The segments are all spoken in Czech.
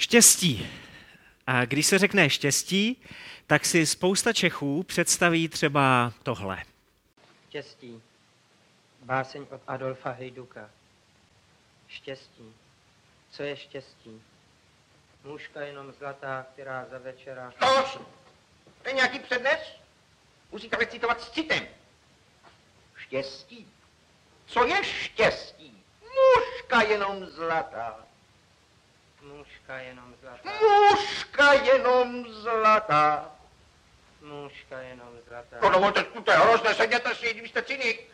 Štěstí. A když se řekne štěstí, tak si spousta Čechů představí třeba tohle. Štěstí. Báseň od Adolfa Hejduka. Štěstí. Co je štěstí? Mužka jenom zlatá, která za večera... Tož! To je nějaký přednes? Musíte recitovat s citem. Štěstí. Co je štěstí? Mužka jenom zlatá. Mužka jenom zlatá. Mužka jenom zlatá. Mužka jenom zlatá. No dovolte, to je hrozné, sedněte si, když jste cynik.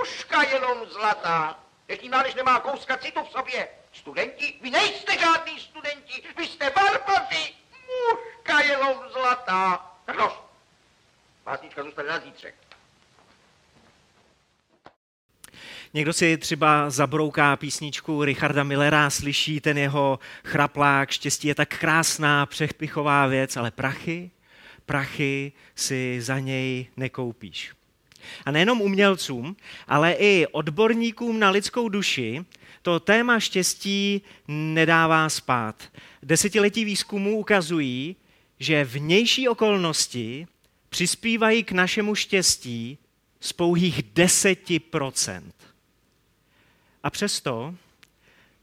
Mužka jenom zlatá. Dnešní mládež nemá kouska citu v sobě. Studenti, vy nejste žádný studenti, vy jste barbaři. Mužka jenom zlatá. Tak dost. Básnička zůstane na zítřek. Někdo si třeba zabrouká písničku Richarda Millera, slyší ten jeho chraplák, štěstí je tak krásná, přepichová věc, ale prachy, prachy si za něj nekoupíš. A nejenom umělcům, ale i odborníkům na lidskou duši to téma štěstí nedává spát. Desetiletí výzkumu ukazují, že vnější okolnosti přispívají k našemu štěstí z pouhých 10%. A přesto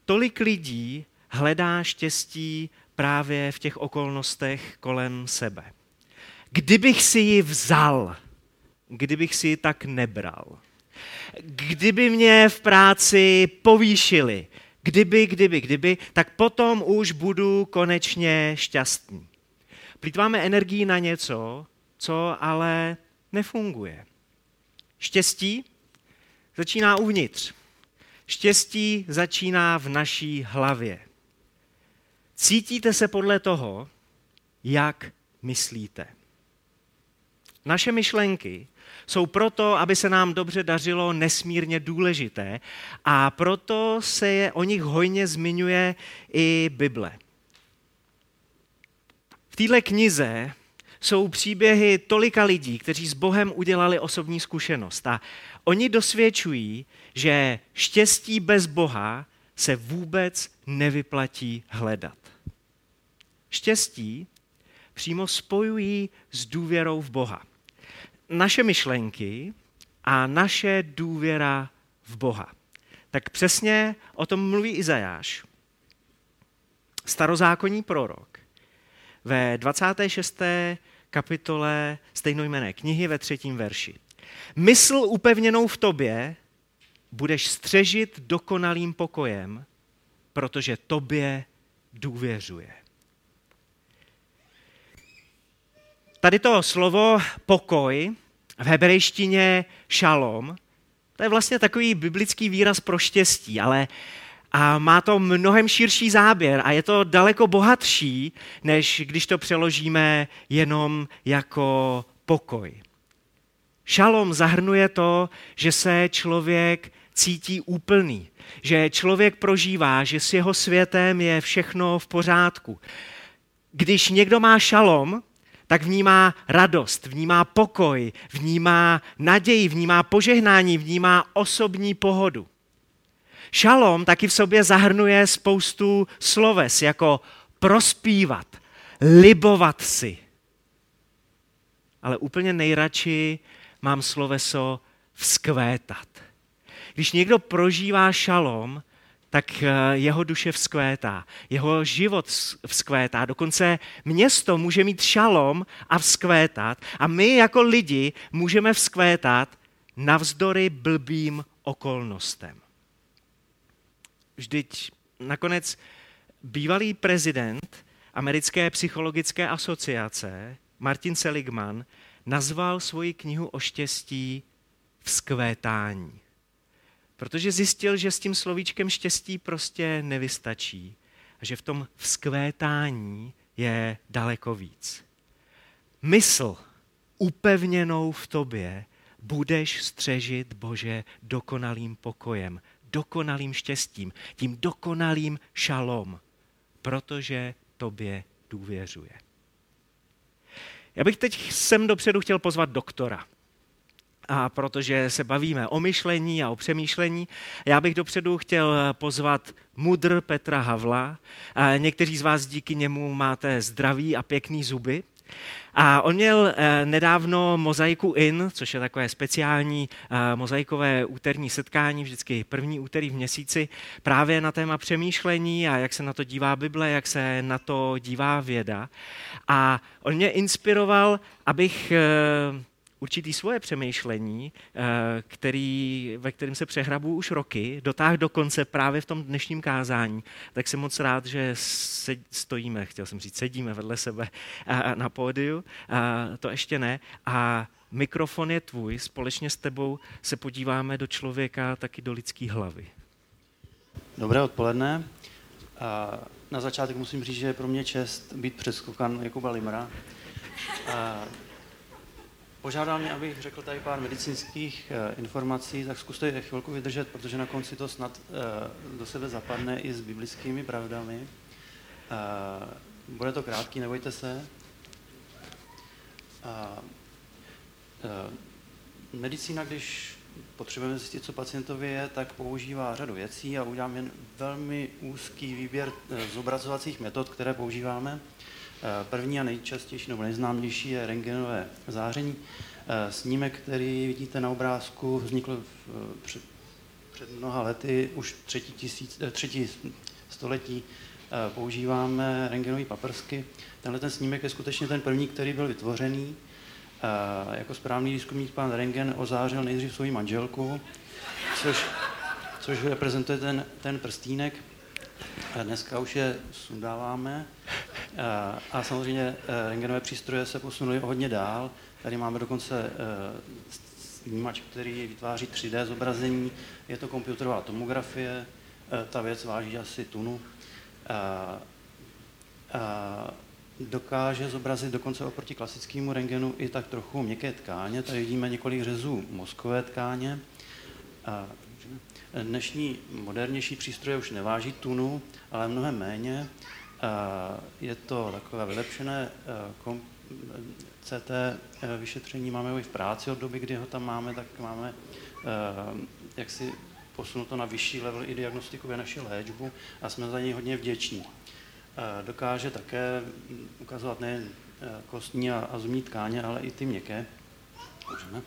tolik lidí hledá štěstí právě v těch okolnostech kolem sebe. Kdybych si ji vzal, kdybych si ji tak nebral, kdyby mě v práci povýšili, kdyby, kdyby, kdyby, tak potom už budu konečně šťastný. Plýtváme energii na něco, co ale nefunguje. Štěstí začíná uvnitř. Štěstí začíná v naší hlavě. Cítíte se podle toho, jak myslíte. Naše myšlenky jsou proto, aby se nám dobře dařilo, nesmírně důležité a proto se je o nich hojně zmiňuje i Bible. V této knize jsou příběhy tolika lidí, kteří s Bohem udělali osobní zkušenost a oni dosvědčují, že štěstí bez Boha se vůbec nevyplatí hledat. Štěstí přímo spojují s důvěrou v Boha. Naše myšlenky a naše důvěra v Boha. Tak přesně o tom mluví Izajáš. Starozákonní prorok ve 26. kapitole stejnojmené knihy ve třetím verši. Mysl upevněnou v tobě budeš střežit dokonalým pokojem, protože tobě důvěřuje. Tady to slovo pokoj v hebrejštině šalom, to je vlastně takový biblický výraz pro štěstí, ale a má to mnohem širší záběr a je to daleko bohatší, než když to přeložíme jenom jako pokoj. Šalom zahrnuje to, že se člověk cítí úplný, že člověk prožívá, že s jeho světem je všechno v pořádku. Když někdo má šalom, tak vnímá radost, vnímá pokoj, vnímá naději, vnímá požehnání, vnímá osobní pohodu. Šalom taky v sobě zahrnuje spoustu sloves, jako prospívat, libovat si. Ale úplně nejradši mám sloveso vzkvétat. Když někdo prožívá šalom, tak eh, jeho duše vzkvétá, jeho život vzkvétá, dokonce město může mít šalom a vzkvétat a my jako lidi můžeme vzkvétat navzdory blbým okolnostem. Vždyť nakonec bývalý prezident americké psychologické asociace Martin Seligman nazval svoji knihu o štěstí vzkvétání. Protože zjistil, že s tím slovíčkem štěstí prostě nevystačí a že v tom vzkvétání je daleko víc. Mysl upevněnou v tobě budeš střežit Bože dokonalým pokojem, dokonalým štěstím, tím dokonalým šalom, protože tobě důvěřuje. Já bych teď sem dopředu chtěl pozvat doktora. a protože se bavíme o myšlení a o přemýšlení, já bych dopředu chtěl pozvat mudr Petra Havla. Někteří z vás díky němu máte zdraví a pěkný zuby. A on měl eh, nedávno mozaiku in, což je takové speciální eh, mozaikové úterní setkání, vždycky první úterý v měsíci, právě na téma přemýšlení a jak se na to dívá Bible, jak se na to dívá věda. A on mě inspiroval, abych eh, určitý svoje přemýšlení, eh, který, ve kterém se přehrabu už roky, dotáh do konce právě v tom dnešním kázání, tak jsem moc rád, že se, stojíme, chtěl jsem říct, sedíme vedle sebe eh, na pódiu, eh, to ještě ne, a mikrofon je tvůj, společně s tebou se podíváme do člověka, taky do lidské hlavy. Dobré odpoledne. Na začátek musím říct, že je pro mě čest být přeskoukan Jakuba Limra. Požádal mě, abych řekl tady pár medicínských uh, informací, tak zkuste chvilku vydržet, protože na konci to snad uh, do sebe zapadne i s biblickými pravdami. Uh, bude to krátký, nebojte se. Medicína, když potřebujeme zjistit, co pacientovi je, tak používá řadu věcí a udělám jen velmi úzký výběr zobrazovacích metod, které používáme. Eh, první a nejčastější nebo nejznámější je rengenové záření. Eh, snímek, který vidíte na obrázku, vznikl eh, před, před mnoha lety, už třetí, tisíc, třetí století používáme rengenové paprsky. Tenhle ten snímek je skutečně ten první, který byl vytvořený. Jako správný výzkumník pan Rengen ozářil nejdřív svou manželku, což, což reprezentuje ten, ten prstínek. Dneska už je sundáváme a samozřejmě e, rengenové přístroje se posunuly hodně dál. Tady máme dokonce e, snímač, který vytváří 3D zobrazení. Je to komputerová tomografie, e, ta věc váží asi tunu. Dokáže zobrazit dokonce oproti klasickému rengenu i tak trochu měkké tkáně. Tady vidíme několik řezů mozkové tkáně. Dnešní modernější přístroje už neváží tunu, ale mnohem méně. Je to takové vylepšené eh, CT eh, vyšetření, máme ho i v práci od doby, kdy ho tam máme, tak máme eh, jak si posunuto na vyšší level i diagnostiku naši léčbu a jsme za něj hodně vděční. Dokáže také ukazovat nejen kostní a zubní tkáně, ale i ty měkké. Můžeme.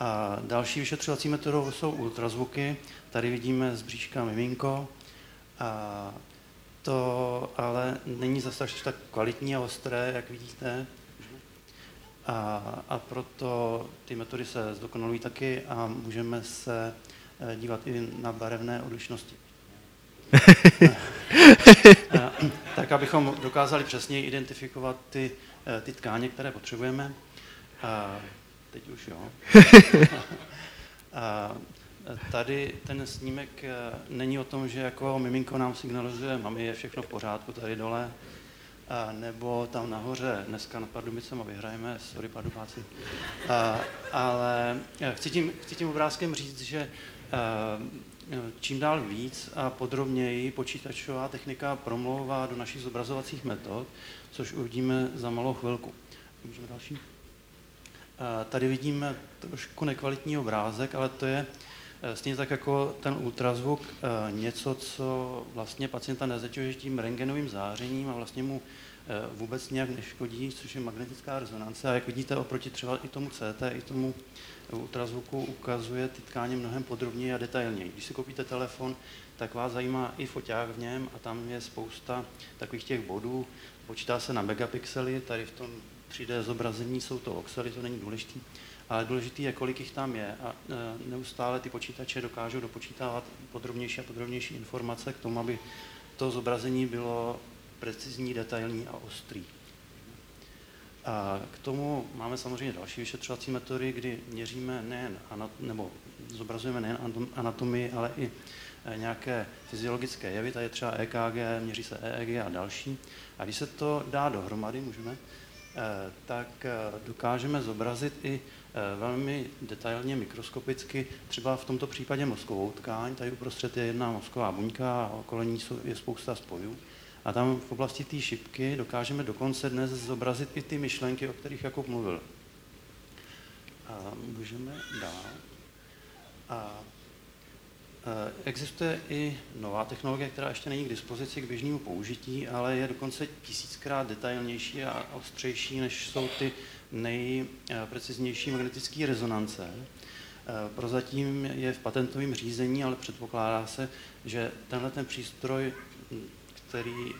A další vyšetřovací metodou jsou ultrazvuky. Tady vidíme z bříška miminko. A to ale není zase tak kvalitní a ostré, jak vidíte. A, a proto ty metody se zdokonalují taky a můžeme se eh, dívat i na barevné odlišnosti. tak, abychom dokázali přesně identifikovat ty, eh, ty tkáně, které potřebujeme. A teď už jo. A Tady ten snímek eh, není o tom, že jako miminko nám signalizuje, mami je všechno v pořádku tady dole, a nebo tam nahoře, dneska nad Pardubicem a vyhrajeme, sorry Pardubáci. A, ale eh, chci tím, chci tím obrázkem říct, že eh, čím dál víc a podrobněji počítačová technika promlouvá do našich zobrazovacích metod, což uvidíme za malou chvilku. Můžeme další? Tady vidíme trošku nekvalitní obrázek, ale to je Eh, stejně tak jako ten ultrazvuk, eh, něco, co vlastně pacienta nezatěžuje tím rengenovým zářením a vlastně mu eh, vůbec nějak neškodí, což je magnetická rezonance. A jak vidíte, oproti třeba i tomu CT, i tomu ultrazvuku ukazuje ty tkáně mnohem podrobněji a detailněji. Když si koupíte telefon, tak vás zajímá i foťák v něm a tam je spousta takových těch bodů. Počítá se na megapixely, tady v tom 3D zobrazení jsou to oxely, to není důležité ale důležité je, kolik jich tam je a e, neustále ty počítače dokážou dopočítávat podrobnější a podrobnější informace k tomu, aby to zobrazení bylo precizní, detailní a ostrý. A k tomu máme samozřejmě další vyšetřovací metody, kdy měříme nejen, nebo zobrazujeme nejen anatomii, ale i e, nějaké fyziologické jevy, tady je třeba EKG, měří se EEG a další. A když se to dá dohromady, můžeme, tak dokážeme zobrazit i Eh, velmi detailně mikroskopicky, třeba v tomto případě mozkovou tkáň, tady uprostřed je jedna mozková buňka a okolo ní je spousta spojů. A tam v oblasti té šipky dokážeme dokonce dnes zobrazit i ty myšlenky, o kterých Jakub mluvil. A můžeme dál. A Existuje i nová technologie, která ještě není k dispozici k běžnému použití, ale je dokonce tisíckrát detailnější a ostřejší, než jsou ty nejpreciznější magnetické rezonance. E, prozatím je v patentovém řízení, ale předpokládá se, že tenhle ten přístroj, který e,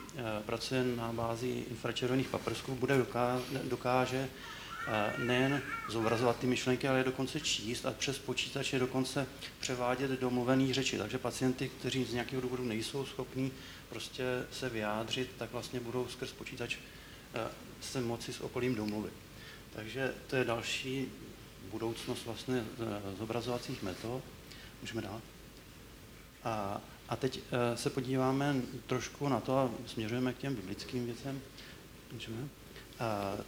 pracuje na bázi infračervených paprsků, bude dokáže, dokáže nejen zobrazovat ty myšlenky, ale je dokonce číst a přes počítač je dokonce převádět do mluvené řeči. Takže pacienty, kteří z nějakého důvodu nejsou schopní prostě se vyjádřit, tak vlastně budou skrz počítač eh, se moci s okolím domluvit. Takže to je další budoucnost vlastně eh, zobrazovacích metod. Můžeme dál. A, a teď eh, se podíváme trošku na to a směřujeme k těm biblickým věcem. Můžeme?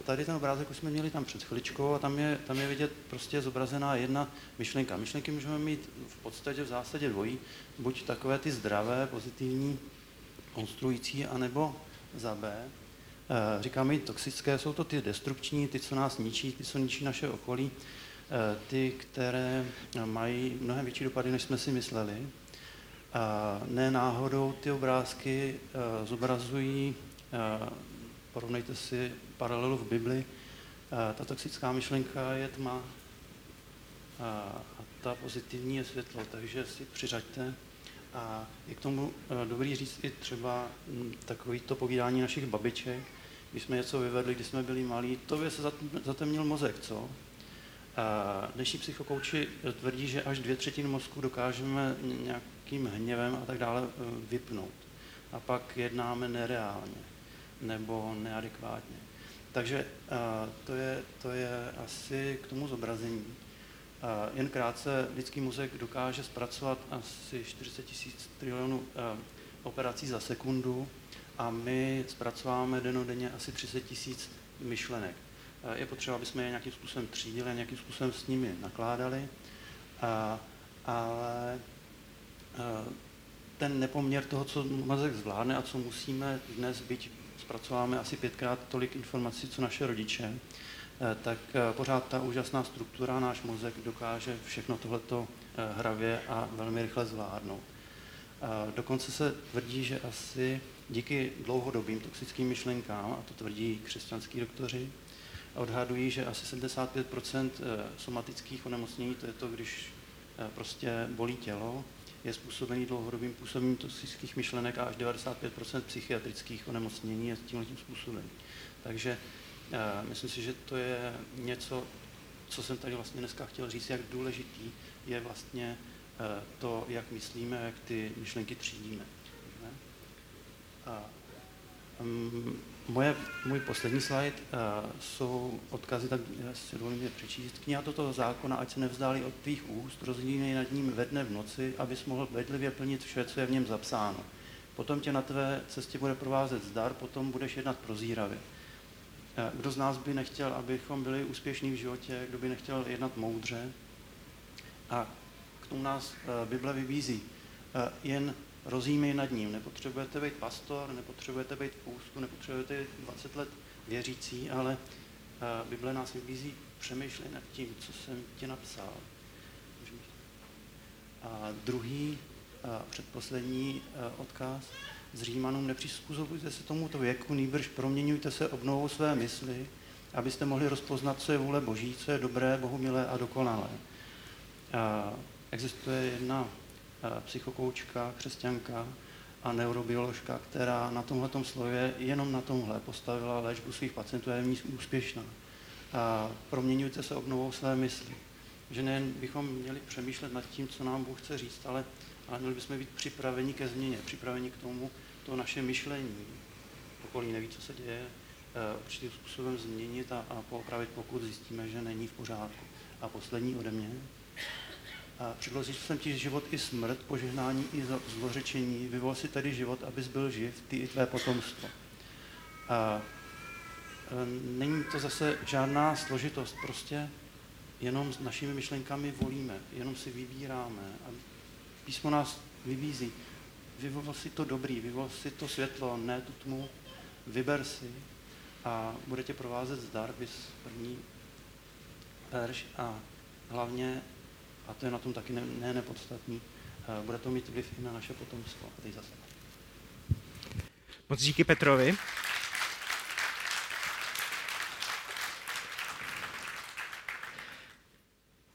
Tady ten obrázek už jsme měli tam před chviličkou a tam je, tam je vidět prostě zobrazená jedna myšlenka. Myšlenky můžeme mít v podstatě v zásadě dvojí, buď takové ty zdravé, pozitivní, konstruující, anebo za B. E, říkáme toxické, jsou to ty destrukční, ty, co nás ničí, ty, co ničí naše okolí, e, ty, které mají mnohem větší dopady, než jsme si mysleli. A ne náhodou ty obrázky e, zobrazují porovnejte si paralelu v Bibli. Ta toxická myšlenka je tma a ta pozitivní je světlo, takže si přiřaďte. A je k tomu e, dobrý říct i třeba takovýto povídání našich babiček, když jsme něco vyvedli, když jsme byli malí, to by se zatemnil mozek, co? A dnešní psychokouči tvrdí, že až dvě třetiny mozku dokážeme nějakým hněvem a tak dále vypnout. A pak jednáme nereálně nebo neadekvátně. Takže to je, to je asi k tomu zobrazení. Jen krátce, lidský mozek dokáže zpracovat asi 40 tisíc trilionů operací za sekundu a my zpracováme denodenně asi 30 tisíc myšlenek. Je potřeba, aby jsme je nějakým způsobem třídili nějakým způsobem s nimi nakládali, ale ten nepoměr toho, co mozek zvládne a co musíme dnes být zpracováme asi pětkrát tolik informací, co naše rodiče, eh, tak eh, pořád ta úžasná struktura, náš mozek dokáže všechno tohleto eh, hravě a velmi rychle zvládnout. Dokonce se tvrdí, že asi díky dlouhodobým toxickým myšlenkám, a to tvrdí křesťanský doktoři, odhadují, že asi 75% somatických onemocnění, to je to, když prostě bolí tělo, je způsobený dlouhodobým působením toxických myšlenek a až 95 psychiatrických onemocnění je tímhle tím způsobem. Takže uh, myslím si, že to je něco, co jsem tady vlastně dneska chtěl říct, jak důležitý je vlastně uh, to, jak myslíme, jak ty myšlenky třídíme. A, um, Moje, můj poslední slide uh, jsou odkazy, tak si dovolím je přečíst. Kniha toto zákona, ať se nevzdálí od tvých úst, rozdílnej nad ním ve dne v noci, abys mohl bedlivě plnit vše, co je v něm zapsáno. Potom tě na tvé cestě bude provázet zdar, potom budeš jednat prozíravě. Uh, kdo z nás by nechtěl, abychom byli úspěšní v životě, kdo by nechtěl jednat moudře? A k tomu nás uh, Bible vybízí. Jen rozjímej nad ním. Nepotřebujete být pastor, nepotřebujete být půstu, nepotřebujete být 20 let věřící, ale uh, Bible nás vybízí přemýšlej nad tím, co jsem ti napsal. A druhý, uh, předposlední uh, odkaz z Římanům, nepřizpůsobujte se tomuto věku, nýbrž proměňujte se obnovou své mysli, abyste mohli rozpoznat, co je vůle Boží, co je dobré, bohumilé a dokonalé. Uh, existuje jedna psychokoučka, křesťanka a neurobioložka, která na tomhle slově, jenom na tomhle postavila léčbu svých pacientů a je v ní úspěšná. A proměňujte se obnovou své mysli. Že nejen bychom měli přemýšlet nad tím, co nám Bůh chce říct, ale, ale měli bychom být připraveni ke změně, připraveni k tomu, to naše myšlení, okolí neví, co se děje, eh, určitým způsobem změnit a, a popravit, pokud zjistíme, že není v pořádku. A poslední ode mě. A předložil jsem ti život i smrt, požehnání i zlořečení. Vyvol si tedy život, abys byl živ, ty i tvé potomstvo. A e, není to zase žádná složitost, prostě jenom s našimi myšlenkami volíme, jenom si vybíráme. A písmo nás vybízí. Vyvol si to dobrý, vyvol si to světlo, ne tu tmu, vyber si a bude tě provázet zdar, bys první verš a hlavně, a to je na tom taky ne, ne nepodstatný, eh, bude to mít vliv i na naše potomstvo. A teď zase. Moc díky Petrovi.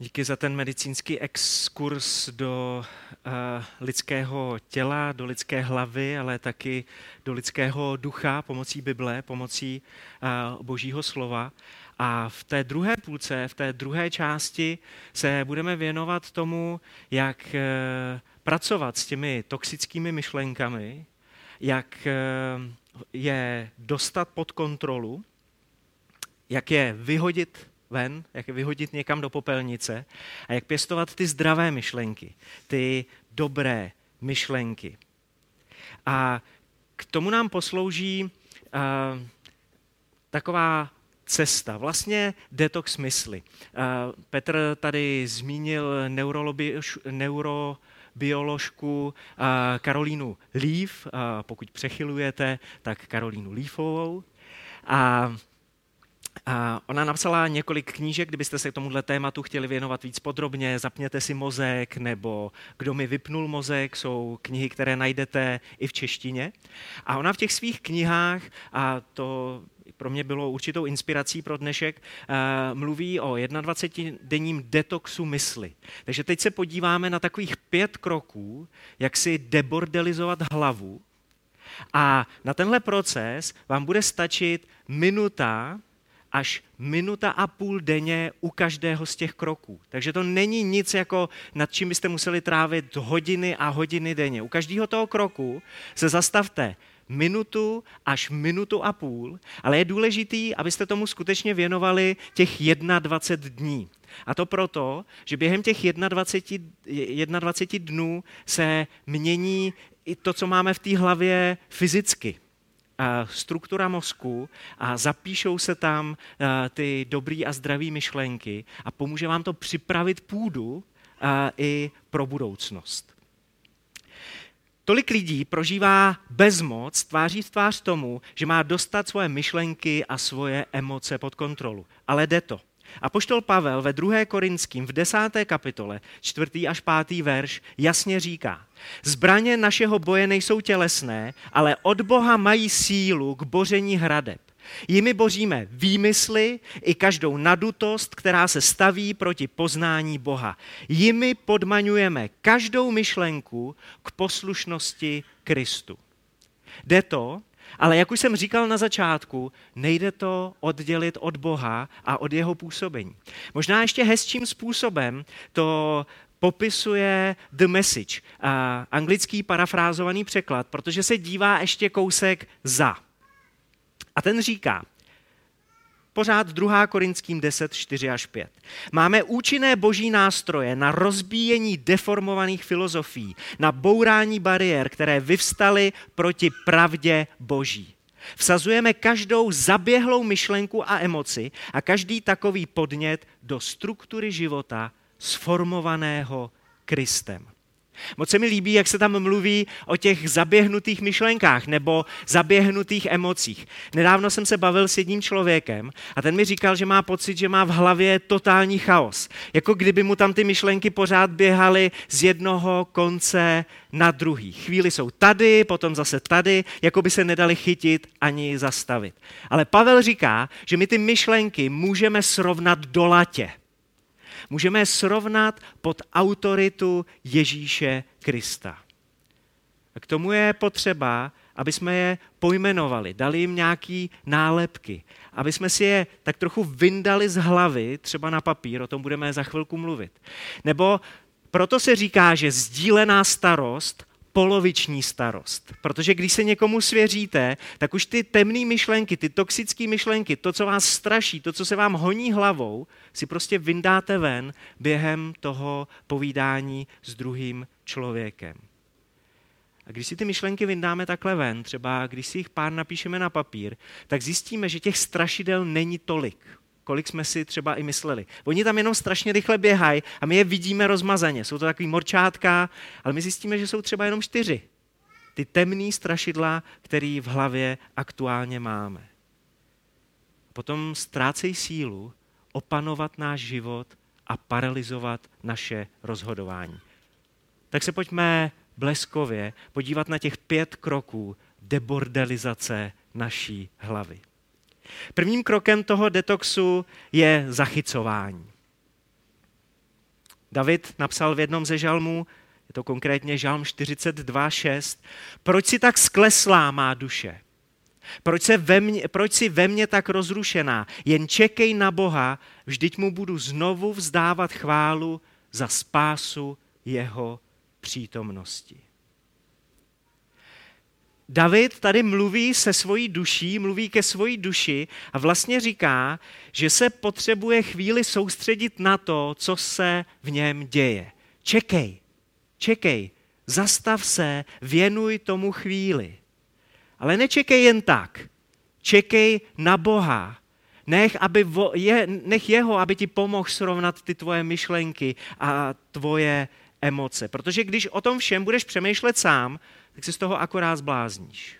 Díky za ten medicínský exkurs do uh, lidského těla, do lidské hlavy, ale taky do lidského ducha pomocí Bible, pomocí uh, Božího slova. A v té druhé půlce, v té druhé části se budeme věnovat tomu, jak uh, pracovat s těmi toxickými myšlenkami, jak uh, je dostat pod kontrolu, jak je vyhodit ven, jak je vyhodit někam do popelnice a jak pěstovat ty zdravé myšlenky, ty dobré myšlenky. A k tomu nám poslouží uh, taková cesta, vlastně detox mysli. Uh, Petr tady zmínil neurobioložku uh, Karolínu Lív, uh, pokud přechylujete, tak Karolínu Lífovou. A a ona napsala několik knížek, kdybyste se k tomuhle tématu chtěli věnovat víc podrobně, zapněte si mozek, nebo Kdo mi vypnul mozek, jsou knihy, které najdete i v češtině. A ona v těch svých knihách, a to pro mě bylo určitou inspirací pro dnešek, mluví o 21-denním detoxu mysli. Takže teď se podíváme na takových pět kroků, jak si debordelizovat hlavu. A na tenhle proces vám bude stačit minuta až minuta a půl denně u každého z těch kroků. Takže to není nic, jako nad čím byste museli trávit hodiny a hodiny denně. U každého toho kroku se zastavte minutu až minutu a půl, ale je důležitý, abyste tomu skutečně věnovali těch 21 dní. A to proto, že během těch 21, 21 dnů se mění i to, co máme v té hlavě fyzicky struktura mozku a zapíšou se tam ty dobrý a zdraví myšlenky a pomůže vám to připravit půdu i pro budoucnost. Tolik lidí prožívá bezmoc tváří v tvář tomu, že má dostat svoje myšlenky a svoje emoce pod kontrolu. Ale jde to. A poštol Pavel ve 2. Korinským v 10. kapitole, 4. až 5. verš, jasně říká, zbraně našeho boje nejsou tělesné, ale od Boha mají sílu k boření hradeb. Jimi boříme výmysly i každou nadutost, která se staví proti poznání Boha. Jimi podmaňujeme každou myšlenku k poslušnosti Kristu. Jde to, ale jak už jsem říkal na začátku, nejde to oddělit od Boha a od jeho působení. Možná ještě hezčím způsobem to popisuje The Message, anglický parafrázovaný překlad, protože se dívá ještě kousek za. A ten říká, pořád 2. Korinským 10, 4 až 5. Máme účinné boží nástroje na rozbíjení deformovaných filozofií, na bourání bariér, které vyvstaly proti pravdě boží. Vsazujeme každou zaběhlou myšlenku a emoci a každý takový podnět do struktury života sformovaného Kristem. Moc se mi líbí, jak se tam mluví o těch zaběhnutých myšlenkách nebo zaběhnutých emocích. Nedávno jsem se bavil s jedním člověkem a ten mi říkal, že má pocit, že má v hlavě totální chaos. Jako kdyby mu tam ty myšlenky pořád běhaly z jednoho konce na druhý. Chvíli jsou tady, potom zase tady, jako by se nedali chytit ani zastavit. Ale Pavel říká, že my ty myšlenky můžeme srovnat do latě. Můžeme srovnat pod autoritu Ježíše Krista. A k tomu je potřeba, aby jsme je pojmenovali, dali jim nějaký nálepky, aby jsme si je tak trochu vyndali z hlavy, třeba na papír, o tom budeme za chvilku mluvit. Nebo proto se říká, že sdílená starost poloviční starost. Protože když se někomu svěříte, tak už ty temné myšlenky, ty toxické myšlenky, to, co vás straší, to, co se vám honí hlavou, si prostě vyndáte ven během toho povídání s druhým člověkem. A když si ty myšlenky vyndáme takhle ven, třeba když si jich pár napíšeme na papír, tak zjistíme, že těch strašidel není tolik kolik jsme si třeba i mysleli. Oni tam jenom strašně rychle běhají a my je vidíme rozmazaně. Jsou to takový morčátka, ale my zjistíme, že jsou třeba jenom čtyři. Ty temný strašidla, který v hlavě aktuálně máme. Potom ztrácejí sílu opanovat náš život a paralizovat naše rozhodování. Tak se pojďme bleskově podívat na těch pět kroků debordelizace naší hlavy. Prvním krokem toho detoxu je zachycování. David napsal v jednom ze žalmů, je to konkrétně žalm 42.6, proč si tak skleslá má duše? Proč, se ve mně, proč si ve mně tak rozrušená? Jen čekej na Boha, vždyť mu budu znovu vzdávat chválu za spásu jeho přítomnosti. David tady mluví se svojí duší, mluví ke svojí duši a vlastně říká, že se potřebuje chvíli soustředit na to, co se v něm děje. Čekej, čekej, zastav se, věnuj tomu chvíli. Ale nečekej jen tak. Čekej na Boha. Nech, aby vo, je, nech jeho, aby ti pomohl srovnat ty tvoje myšlenky a tvoje emoce. Protože když o tom všem budeš přemýšlet sám, tak si z toho akorát zblázníš.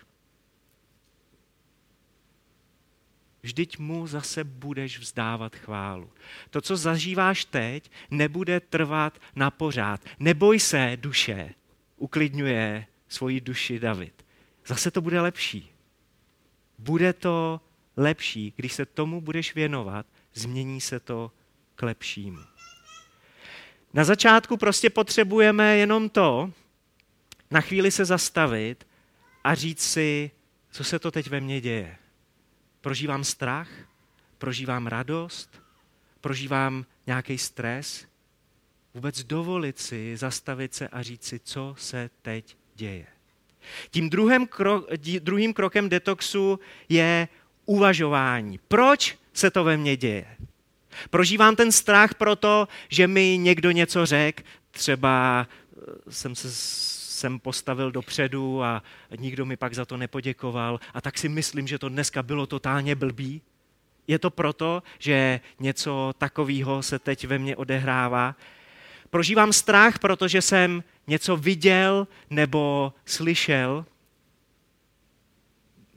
Vždyť mu zase budeš vzdávat chválu. To, co zažíváš teď, nebude trvat na pořád. Neboj se, duše, uklidňuje svoji duši David. Zase to bude lepší. Bude to lepší, když se tomu budeš věnovat, změní se to k lepšímu. Na začátku prostě potřebujeme jenom to, na chvíli se zastavit a říct si, co se to teď ve mně děje. Prožívám strach, prožívám radost, prožívám nějaký stres. Vůbec dovolit si zastavit se a říct si, co se teď děje. Tím druhým, krok, druhým krokem detoxu je uvažování. Proč se to ve mně děje? Prožívám ten strach proto, že mi někdo něco řekl, třeba eh, jsem se jsem postavil dopředu a nikdo mi pak za to nepoděkoval a tak si myslím, že to dneska bylo totálně blbý. Je to proto, že něco takového se teď ve mně odehrává. Prožívám strach, protože jsem něco viděl nebo slyšel.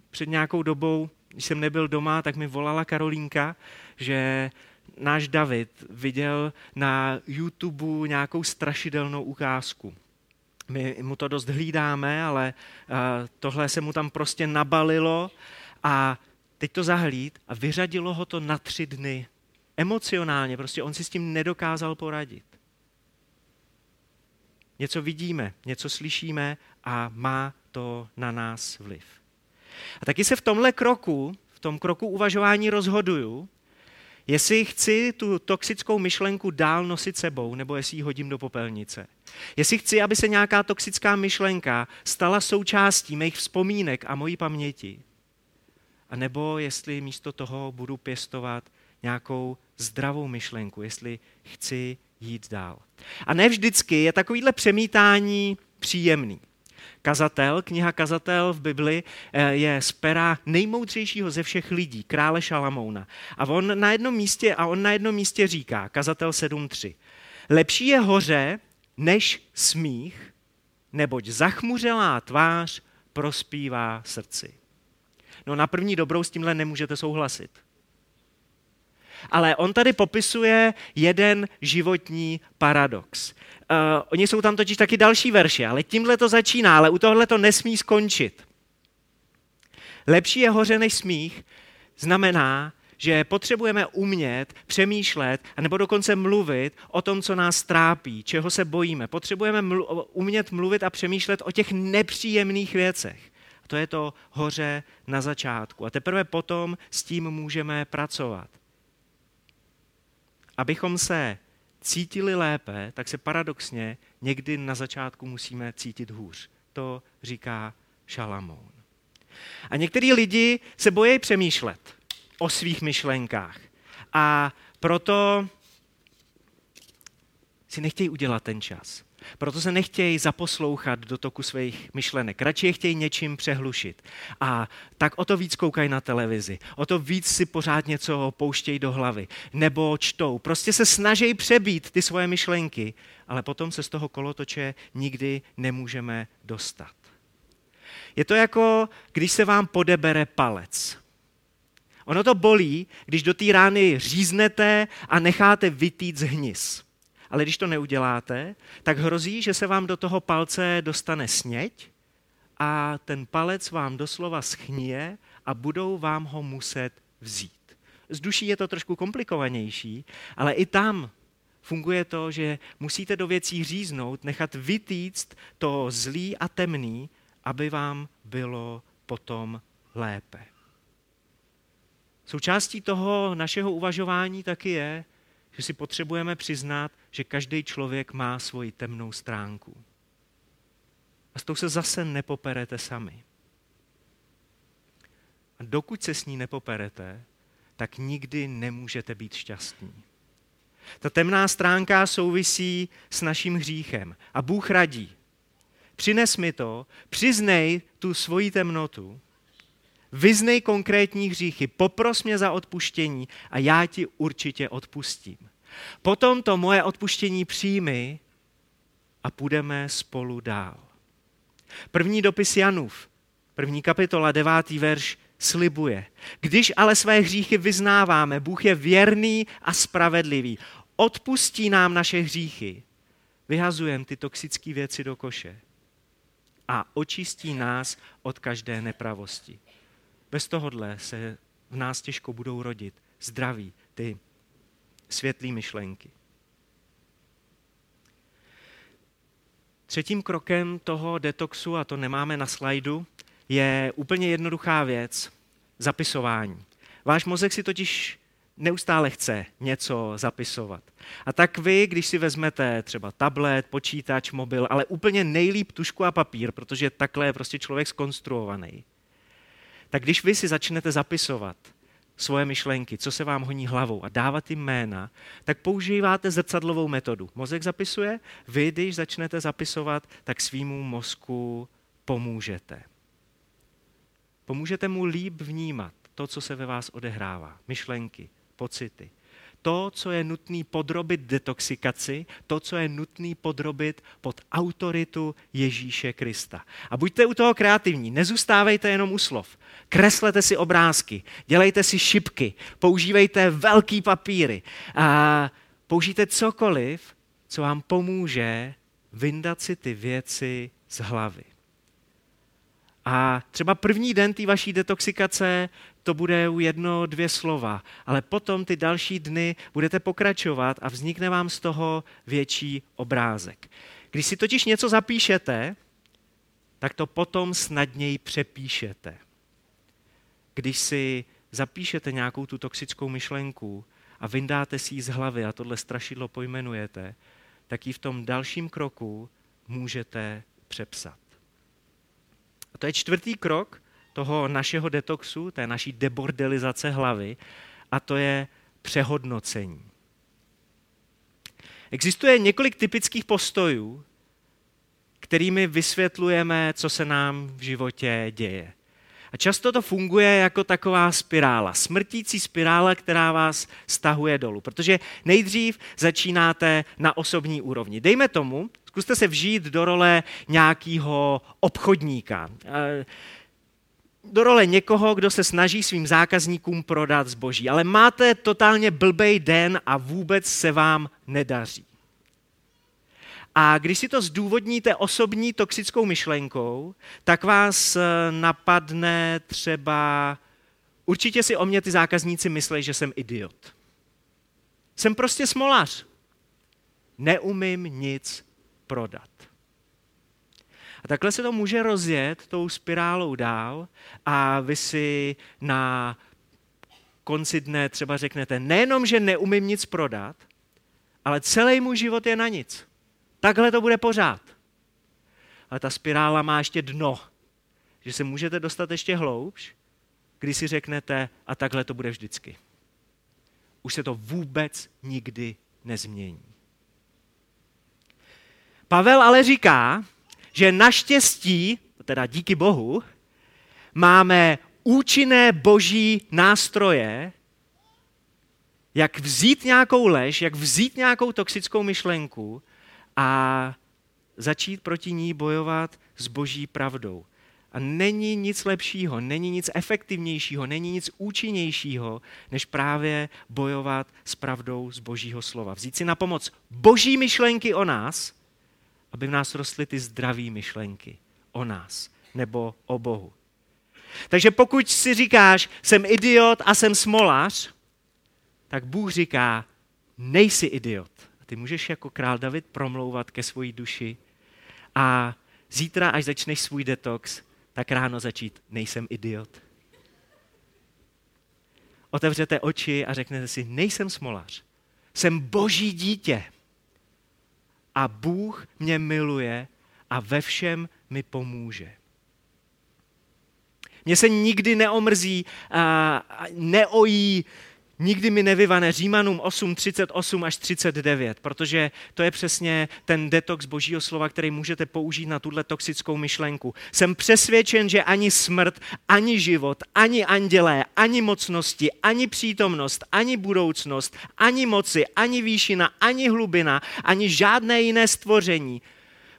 Před nějakou dobou, když jsem nebyl doma, tak mi volala Karolínka, že náš David viděl na YouTube nějakou strašidelnou ukázku. My mu to dost hlídáme, ale tohle se mu tam prostě nabalilo a teď to zahlíd a vyřadilo ho to na tři dny. Emocionálně, prostě on si s tím nedokázal poradit. Něco vidíme, něco slyšíme a má to na nás vliv. A taky se v tomhle kroku, v tom kroku uvažování rozhoduju, jestli chci tu toxickou myšlenku dál nosit sebou, nebo jestli ji hodím do popelnice. Jestli chci, aby se nějaká toxická myšlenka stala součástí mých vzpomínek a mojí paměti, a nebo jestli místo toho budu pěstovat nějakou zdravou myšlenku, jestli chci jít dál. A ne vždycky je takovýhle přemítání příjemný. Kazatel, kniha Kazatel v Bibli eh, je z pera nejmoudřejšího ze všech lidí, krále Šalamouna. A on na jednom místě, a on na jednom místě říká, Kazatel 7.3, lepší je hoře než smích, neboť zachmuřelá tvář prospívá srdci. No na první dobrou s tímhle nemůžete souhlasit. Ale on tady popisuje jeden životní paradox. Uh, oni jsou tam totiž taky další verše, ale tímhle to začíná, ale u tohle to nesmí skončit. Lepší je hoře než smích znamená, že potřebujeme umět přemýšlet, nebo dokonce mluvit o tom, co nás trápí, čeho se bojíme. Potřebujeme mlu- umět mluvit a přemýšlet o těch nepříjemných věcech. A to je to hoře na začátku. A teprve potom s tím můžeme pracovat. Abychom se cítili lépe, tak se paradoxně někdy na začátku musíme cítit hůř. To říká Šalamoun. A některý lidi se bojí přemýšlet o svých myšlenkách. A proto si nechtějí udělat ten čas. Proto se nechtějí zaposlouchat do toku svých myšlenek. Radši je chtějí něčím přehlušit. A tak o to víc koukají na televizi. O to víc si pořád něco pouštějí do hlavy. Nebo čtou. Prostě se snaží přebít ty svoje myšlenky, ale potom se z toho kolotoče nikdy nemůžeme dostat. Je to jako, když se vám podebere palec. Ono to bolí, když do té rány říznete a necháte vytít hnis. Ale když to neuděláte, tak hrozí, že se vám do toho palce dostane sněť a ten palec vám doslova schnie a budou vám ho muset vzít. Z duší je to trošku komplikovanější, ale i tam funguje to, že musíte do věcí říznout, nechat vytýct to zlý a temný, aby vám bylo potom lépe. Součástí toho našeho uvažování taky je, že si potřebujeme přiznat, že každý člověk má svoji temnou stránku. A s tou se zase nepoperete sami. A dokud se s ní nepoperete, tak nikdy nemůžete být šťastní. Ta temná stránka souvisí s naším hříchem. A Bůh radí. Přines mi to, přiznej tu svoji temnotu, vyznej konkrétní hříchy, popros mě za odpuštění a já ti určitě odpustím. Potom to moje odpuštění přijmi a půjdeme spolu dál. První dopis Janův, první kapitola, devátý verš, slibuje. Když ale své hříchy vyznáváme, Bůh je věrný a spravedlivý. Odpustí nám naše hříchy. Vyhazujeme ty toxické věci do koše. A očistí nás od každé nepravosti. Bez tohohle se v nás těžko budou rodit zdraví, ty světlé myšlenky. Třetím krokem toho detoxu, a to nemáme na slajdu, je úplně jednoduchá věc, zapisování. Váš mozek si totiž neustále chce něco zapisovat. A tak vy, když si vezmete třeba tablet, počítač, mobil, ale úplně nejlíp tušku a papír, protože takhle je prostě člověk skonstruovaný, tak když vy si začnete zapisovat svoje myšlenky, co se vám honí hlavou a dávat jim jména, tak používáte zrcadlovou metodu. Mozek zapisuje, vy, když začnete zapisovat, tak svýmu mozku pomůžete. Pomůžete mu líp vnímat to, co se ve vás odehrává, myšlenky, pocity. To, co je nutný podrobit detoxikaci, to, co je nutný podrobit pod autoritu Ježíše Krista. A buďte u toho kreativní, nezůstávejte jenom u slov. Kreslete si obrázky, dělejte si šipky, používejte velký papíry a použijte cokoliv, co vám pomůže vyndat si ty věci z hlavy. A třeba první den té vaší detoxikace to bude jedno, dvě slova, ale potom ty další dny budete pokračovat a vznikne vám z toho větší obrázek. Když si totiž něco zapíšete, tak to potom snadněji přepíšete. Když si zapíšete nějakou tu toxickou myšlenku a vyndáte si ji z hlavy a tohle strašidlo pojmenujete, tak ji v tom dalším kroku můžete přepsat. A to je čtvrtý krok toho našeho detoxu, té naší debordelizace hlavy, a to je přehodnocení. Existuje několik typických postojů, kterými vysvětlujeme, co se nám v životě děje. A často to funguje jako taková spirála, smrtící spirála, která vás stahuje dolů. Protože nejdřív začínáte na osobní úrovni. Dejme tomu, zkuste se vžít do role nějakého obchodníka. Do role někoho, kdo se snaží svým zákazníkům prodat zboží. Ale máte totálně blbej den a vůbec se vám nedaří. A když si to zdůvodníte osobní toxickou myšlenkou, tak vás eh, napadne třeba, určitě si o mě ty zákazníci myslí, že jsem idiot. Jsem prostě smolař. Neumím nic prodat. A takhle se to může rozjet tou spirálou dál a vy si na konci dne třeba řeknete, nejenom, že neumím nic prodat, ale celý můj život je na nic. Takhle to bude pořád. Ale ta spirála má ještě dno, že se můžete dostat ještě hloubš, když si řeknete, a takhle to bude vždycky. Už se to vůbec nikdy nezmění. Pavel ale říká, že naštěstí, teda díky Bohu, máme účinné boží nástroje, jak vzít nějakou lež, jak vzít nějakou toxickou myšlenku a začít proti ní bojovat s boží pravdou. A není nic lepšího, není nic efektivnějšího, není nic účinnějšího, než právě bojovat s pravdou z Božího slova. Vzít si na pomoc boží myšlenky o nás, aby v nás rostly ty zdravé myšlenky o nás nebo o Bohu. Takže pokud si říkáš, jsem idiot a jsem smolař, tak Bůh říká, nejsi idiot. A ty můžeš jako král David promlouvat ke svojí duši a zítra, až začneš svůj detox, tak ráno začít, nejsem idiot. Otevřete oči a řeknete si, nejsem smolař, jsem boží dítě. A Bůh mě miluje a ve všem mi pomůže. Mě se nikdy neomrzí, a neojí Nikdy mi nevyvane Římanům 8, 38 až 39, protože to je přesně ten detox božího slova, který můžete použít na tuhle toxickou myšlenku. Jsem přesvědčen, že ani smrt, ani život, ani andělé, ani mocnosti, ani přítomnost, ani budoucnost, ani moci, ani výšina, ani hlubina, ani žádné jiné stvoření.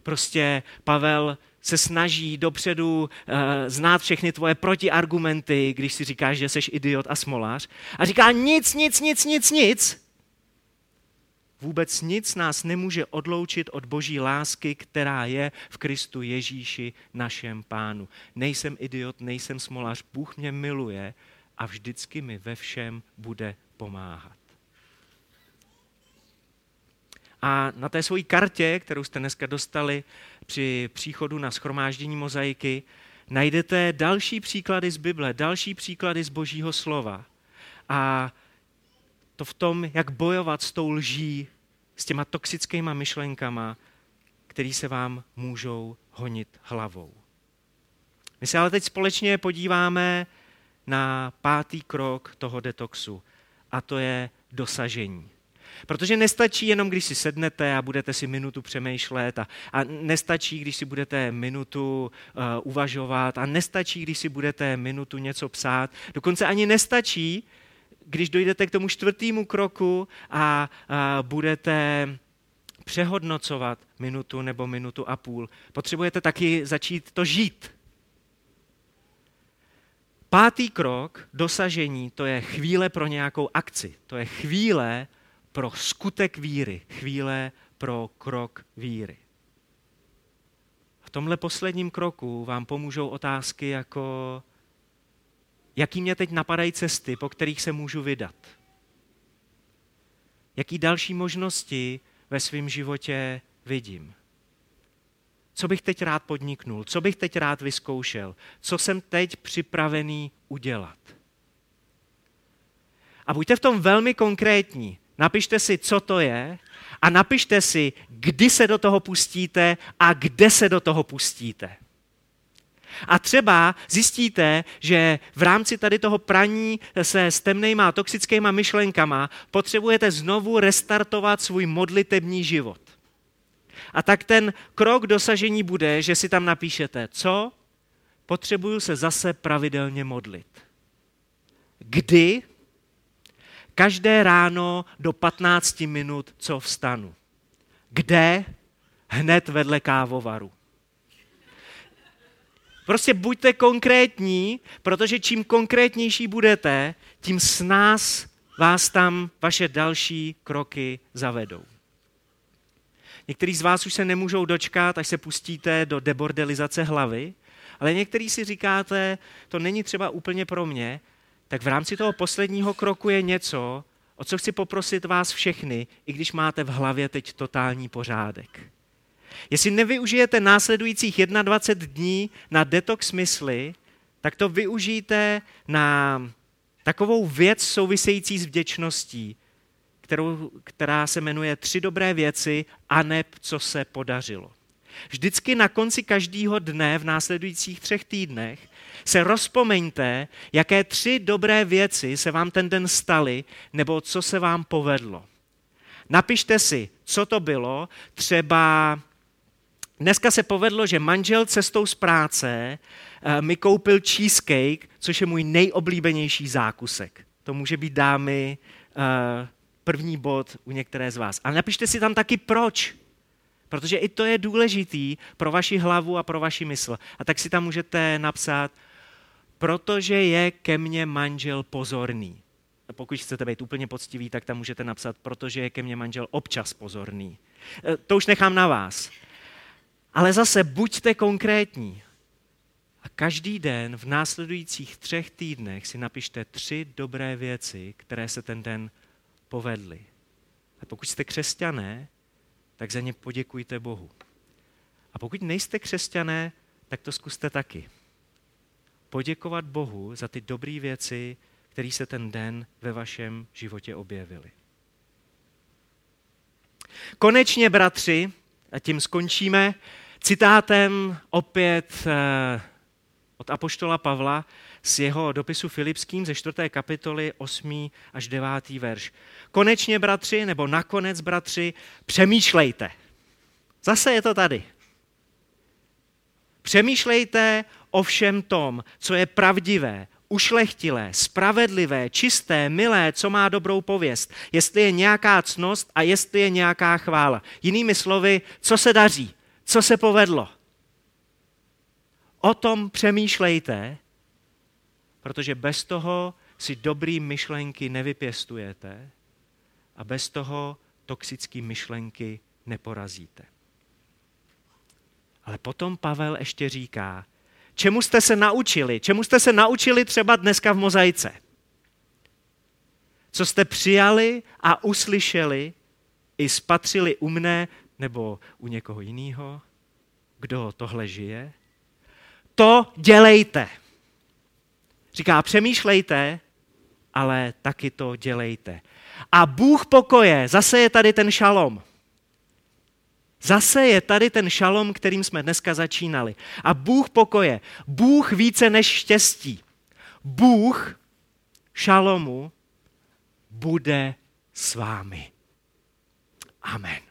Prostě Pavel se snaží dopředu uh, znát všechny tvoje protiargumenty, když si říkáš, že jsi idiot a smolář. A říká nic, nic, nic, nic, nic. Vůbec nic nás nemůže odloučit od boží lásky, která je v Kristu Ježíši, našem pánu. Nejsem idiot, nejsem smolář, Bůh mě miluje a vždycky mi ve všem bude pomáhat. A na té své kartě, kterou jste dneska dostali při příchodu na schromáždění mozaiky, najdete další příklady z Bible, další příklady z Božího slova. A to v tom, jak bojovat s tou lží, s těma toxickýma myšlenkama, které se vám můžou honit hlavou. My se ale teď společně podíváme na pátý krok toho detoxu, a to je dosažení. Protože nestačí jenom, když si sednete a budete si minutu přemýšlet a, a nestačí, když si budete minutu uh, uvažovat a nestačí, když si budete minutu něco psát. Dokonce ani nestačí, když dojdete k tomu čtvrtému kroku a, a budete přehodnocovat minutu nebo minutu a půl. Potřebujete taky začít to žít. Pátý krok dosažení, to je chvíle pro nějakou akci. To je chvíle pro skutek víry, chvíle pro krok víry. V tomhle posledním kroku vám pomůžou otázky jako, jaký mě teď napadají cesty, po kterých se můžu vydat. Jaký další možnosti ve svém životě vidím. Co bych teď rád podniknul, co bych teď rád vyzkoušel, co jsem teď připravený udělat. A buďte v tom velmi konkrétní. Napište si, co to je a napište si, kdy se do toho pustíte a kde se do toho pustíte. A třeba zjistíte, že v rámci tady toho praní se s temnýma a toxickýma myšlenkama potřebujete znovu restartovat svůj modlitební život. A tak ten krok dosažení bude, že si tam napíšete, co? Potřebuju se zase pravidelně modlit. Kdy? Každé ráno do 15 minut, co vstanu. Kde? Hned vedle kávovaru. Prostě buďte konkrétní, protože čím konkrétnější budete, tím s nás vás tam vaše další kroky zavedou. Někteří z vás už se nemůžou dočkat, až se pustíte do debordelizace hlavy, ale někteří si říkáte, to není třeba úplně pro mě, tak v rámci toho posledního kroku je něco, o co chci poprosit vás všechny, i když máte v hlavě teď totální pořádek. Jestli nevyužijete následujících 21 dní na detox mysli, tak to využijte na takovou věc související s vděčností, kterou, která se jmenuje Tři dobré věci a ne co se podařilo. Vždycky na konci každého dne v následujících třech týdnech se rozpomeňte, jaké tři dobré věci se vám ten den staly, nebo co se vám povedlo. Napište si, co to bylo. Třeba dneska se povedlo, že manžel cestou z práce eh, mi koupil cheesecake, což je můj nejoblíbenější zákusek. To může být dámy eh, první bod u některé z vás. A napište si tam taky proč. Protože i to je důležitý pro vaši hlavu a pro vaši mysl. A tak si tam můžete napsat, protože je ke mně manžel pozorný. Pokud chcete být úplně poctivý, tak tam můžete napsat, protože je ke mně manžel občas pozorný. E, to už nechám na vás. Ale zase buďte konkrétní. A každý den v následujících třech týdnech si napište tři dobré věci, které se ten den povedly. A pokud jste křesťané, tak za ně poděkujte Bohu. A pokud nejste křesťané, tak to zkuste taky. Poděkovat Bohu za ty dobré věci, které se ten den ve vašem životě objevily. Konečně, bratři, a tím skončíme, citátem opět eh, od Apoštola Pavla z jeho dopisu Filipským ze 4. kapitoly 8. až 9. verš. Konečně, bratři, nebo nakonec, bratři, přemýšlejte. Zase je to tady. Přemýšlejte o všem tom, co je pravdivé, ušlechtilé, spravedlivé, čisté, milé, co má dobrou pověst, jestli je nějaká cnost a jestli je nějaká chvála. Jinými slovy, co se daří, co se povedlo. O tom přemýšlejte, protože bez toho si dobrý myšlenky nevypěstujete a bez toho toxické myšlenky neporazíte. Ale potom Pavel ještě říká, čemu jste se naučili, čemu jste se naučili třeba dneska v mozaice. Co jste přijali a uslyšeli i spatřili u mne nebo u někoho jiného, kdo tohle žije, to dělejte. Říká, přemýšlejte, ale taky to dělejte. A Bůh pokoje, zase je tady ten šalom. Zase je tady ten šalom, kterým jsme dneska začínali. A Bůh pokoje, Bůh více než štěstí. Bůh šalomu bude s vámi. Amen.